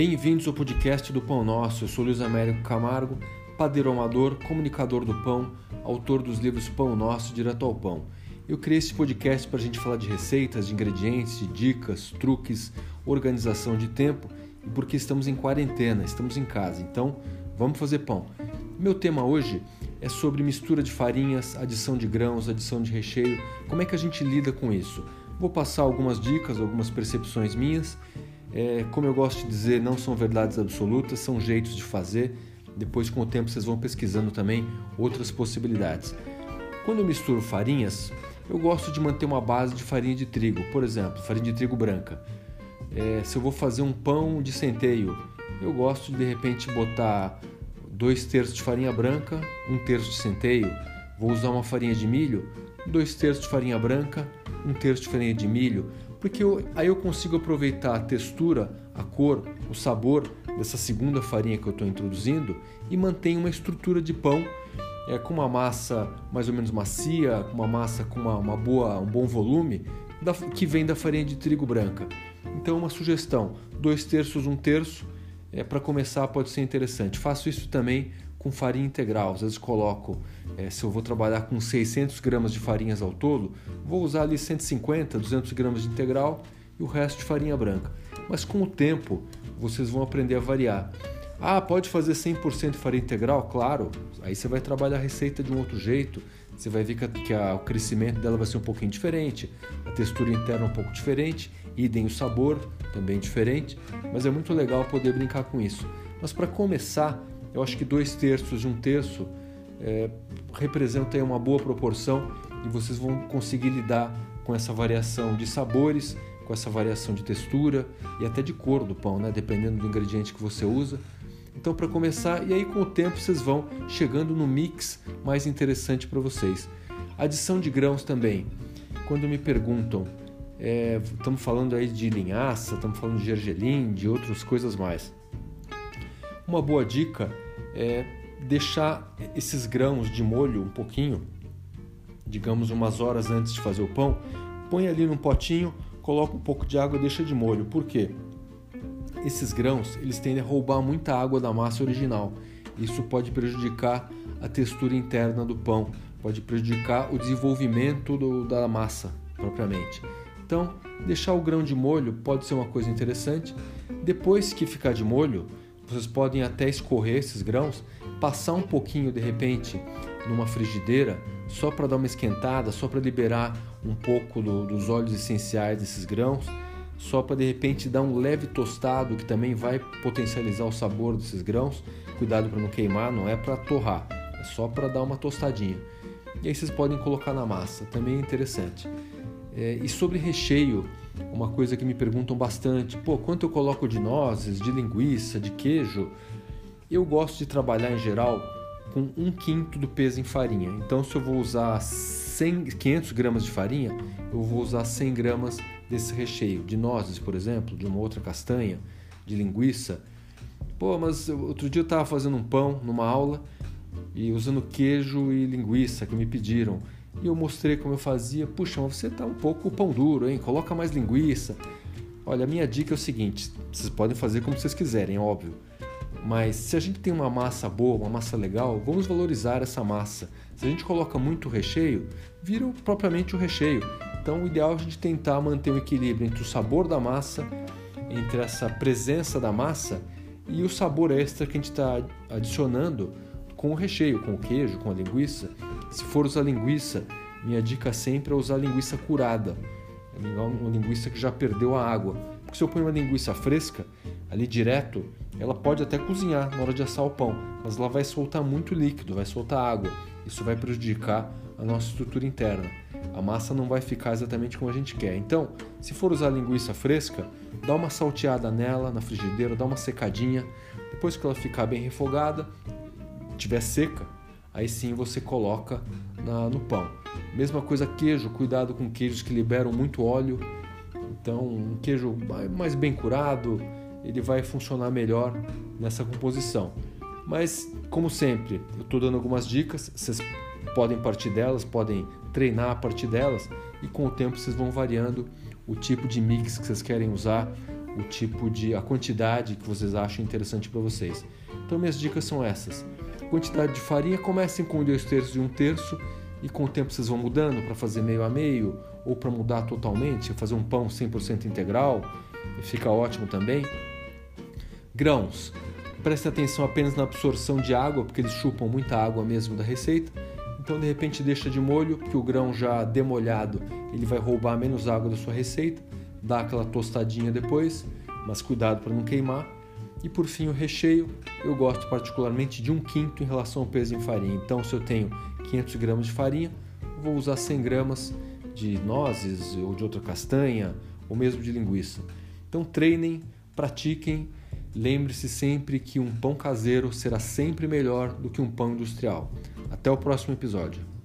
Bem-vindos ao podcast do Pão Nosso. Eu sou Luiz Américo Camargo, padeiro amador, comunicador do pão, autor dos livros Pão Nosso Direto ao Pão. Eu criei esse podcast para a gente falar de receitas, de ingredientes, de dicas, truques, organização de tempo e porque estamos em quarentena, estamos em casa, então vamos fazer pão. Meu tema hoje é sobre mistura de farinhas, adição de grãos, adição de recheio, como é que a gente lida com isso. Vou passar algumas dicas, algumas percepções minhas é, como eu gosto de dizer, não são verdades absolutas, são jeitos de fazer. Depois, com o tempo, vocês vão pesquisando também outras possibilidades. Quando eu misturo farinhas, eu gosto de manter uma base de farinha de trigo, por exemplo, farinha de trigo branca. É, se eu vou fazer um pão de centeio, eu gosto de de repente botar dois terços de farinha branca, um terço de centeio. Vou usar uma farinha de milho, dois terços de farinha branca, um terço de farinha de milho porque eu, aí eu consigo aproveitar a textura, a cor, o sabor dessa segunda farinha que eu estou introduzindo e mantenho uma estrutura de pão é, com uma massa mais ou menos macia, uma massa com uma, uma boa, um bom volume, da, que vem da farinha de trigo branca. Então, uma sugestão: dois terços, um terço, é, para começar pode ser interessante. Faço isso também com farinha integral. Às vezes coloco, é, se eu vou trabalhar com 600 gramas de farinhas ao todo, vou usar ali 150, 200 gramas de integral e o resto de farinha branca. Mas com o tempo vocês vão aprender a variar. Ah, pode fazer 100% de farinha integral? Claro, aí você vai trabalhar a receita de um outro jeito. Você vai ver que, a, que a, o crescimento dela vai ser um pouquinho diferente, a textura interna um pouco diferente, idem o sabor também diferente, mas é muito legal poder brincar com isso. Mas para começar, eu acho que dois terços de um terço é, representa uma boa proporção e vocês vão conseguir lidar com essa variação de sabores, com essa variação de textura e até de cor do pão, né? dependendo do ingrediente que você usa. Então, para começar, e aí com o tempo vocês vão chegando no mix mais interessante para vocês. Adição de grãos também. Quando me perguntam, é, estamos falando aí de linhaça, estamos falando de gergelim, de outras coisas mais. Uma boa dica é deixar esses grãos de molho um pouquinho, digamos umas horas antes de fazer o pão, põe ali num potinho, coloca um pouco de água e deixa de molho. Por quê? Esses grãos eles tendem a roubar muita água da massa original. Isso pode prejudicar a textura interna do pão, pode prejudicar o desenvolvimento do, da massa propriamente. Então, deixar o grão de molho pode ser uma coisa interessante. Depois que ficar de molho, vocês podem até escorrer esses grãos, passar um pouquinho de repente numa frigideira, só para dar uma esquentada, só para liberar um pouco do, dos óleos essenciais desses grãos, só para de repente dar um leve tostado que também vai potencializar o sabor desses grãos. Cuidado para não queimar, não é para torrar, é só para dar uma tostadinha. E aí vocês podem colocar na massa, também é interessante. É, e sobre recheio, uma coisa que me perguntam bastante: pô, quanto eu coloco de nozes, de linguiça, de queijo? Eu gosto de trabalhar em geral com um quinto do peso em farinha. Então, se eu vou usar 100, 500 gramas de farinha, eu vou usar 100 gramas desse recheio, de nozes, por exemplo, de uma outra castanha, de linguiça. Pô, mas outro dia eu estava fazendo um pão numa aula e usando queijo e linguiça que me pediram. E eu mostrei como eu fazia. Puxa, mas você tá um pouco pão duro, hein? Coloca mais linguiça. Olha, a minha dica é o seguinte: vocês podem fazer como vocês quiserem, óbvio. Mas se a gente tem uma massa boa, uma massa legal, vamos valorizar essa massa. Se a gente coloca muito recheio, vira propriamente o recheio. Então, o ideal é a gente tentar manter um equilíbrio entre o sabor da massa, entre essa presença da massa e o sabor extra que a gente está adicionando com o recheio, com o queijo, com a linguiça. Se for usar linguiça, minha dica sempre é usar linguiça curada, uma linguiça que já perdeu a água. Porque se eu ponho uma linguiça fresca, ali direto, ela pode até cozinhar na hora de assar o pão, mas ela vai soltar muito líquido, vai soltar água. Isso vai prejudicar a nossa estrutura interna. A massa não vai ficar exatamente como a gente quer. Então, se for usar linguiça fresca, dá uma salteada nela na frigideira, dá uma secadinha. Depois que ela ficar bem refogada, tiver seca, aí sim você coloca na, no pão. Mesma coisa queijo, cuidado com queijos que liberam muito óleo. Então, um queijo mais bem curado, ele vai funcionar melhor nessa composição. Mas, como sempre, eu estou dando algumas dicas, vocês podem partir delas, podem treinar a partir delas e com o tempo vocês vão variando o tipo de mix que vocês querem usar, o tipo de a quantidade que vocês acham interessante para vocês. Então minhas dicas são essas. Quantidade de farinha, comecem com dois terços e um terço e com o tempo vocês vão mudando para fazer meio a meio ou para mudar totalmente, fazer um pão 100% integral, fica ótimo também. Grãos, preste atenção apenas na absorção de água, porque eles chupam muita água mesmo da receita. Então de repente deixa de molho, que o grão já demolhado, ele vai roubar menos água da sua receita, dá aquela tostadinha depois, mas cuidado para não queimar. E por fim o recheio, eu gosto particularmente de um quinto em relação ao peso em farinha. Então se eu tenho 500 gramas de farinha, vou usar 100 gramas de nozes ou de outra castanha ou mesmo de linguiça. Então treinem, pratiquem, lembre-se sempre que um pão caseiro será sempre melhor do que um pão industrial. Até o próximo episódio.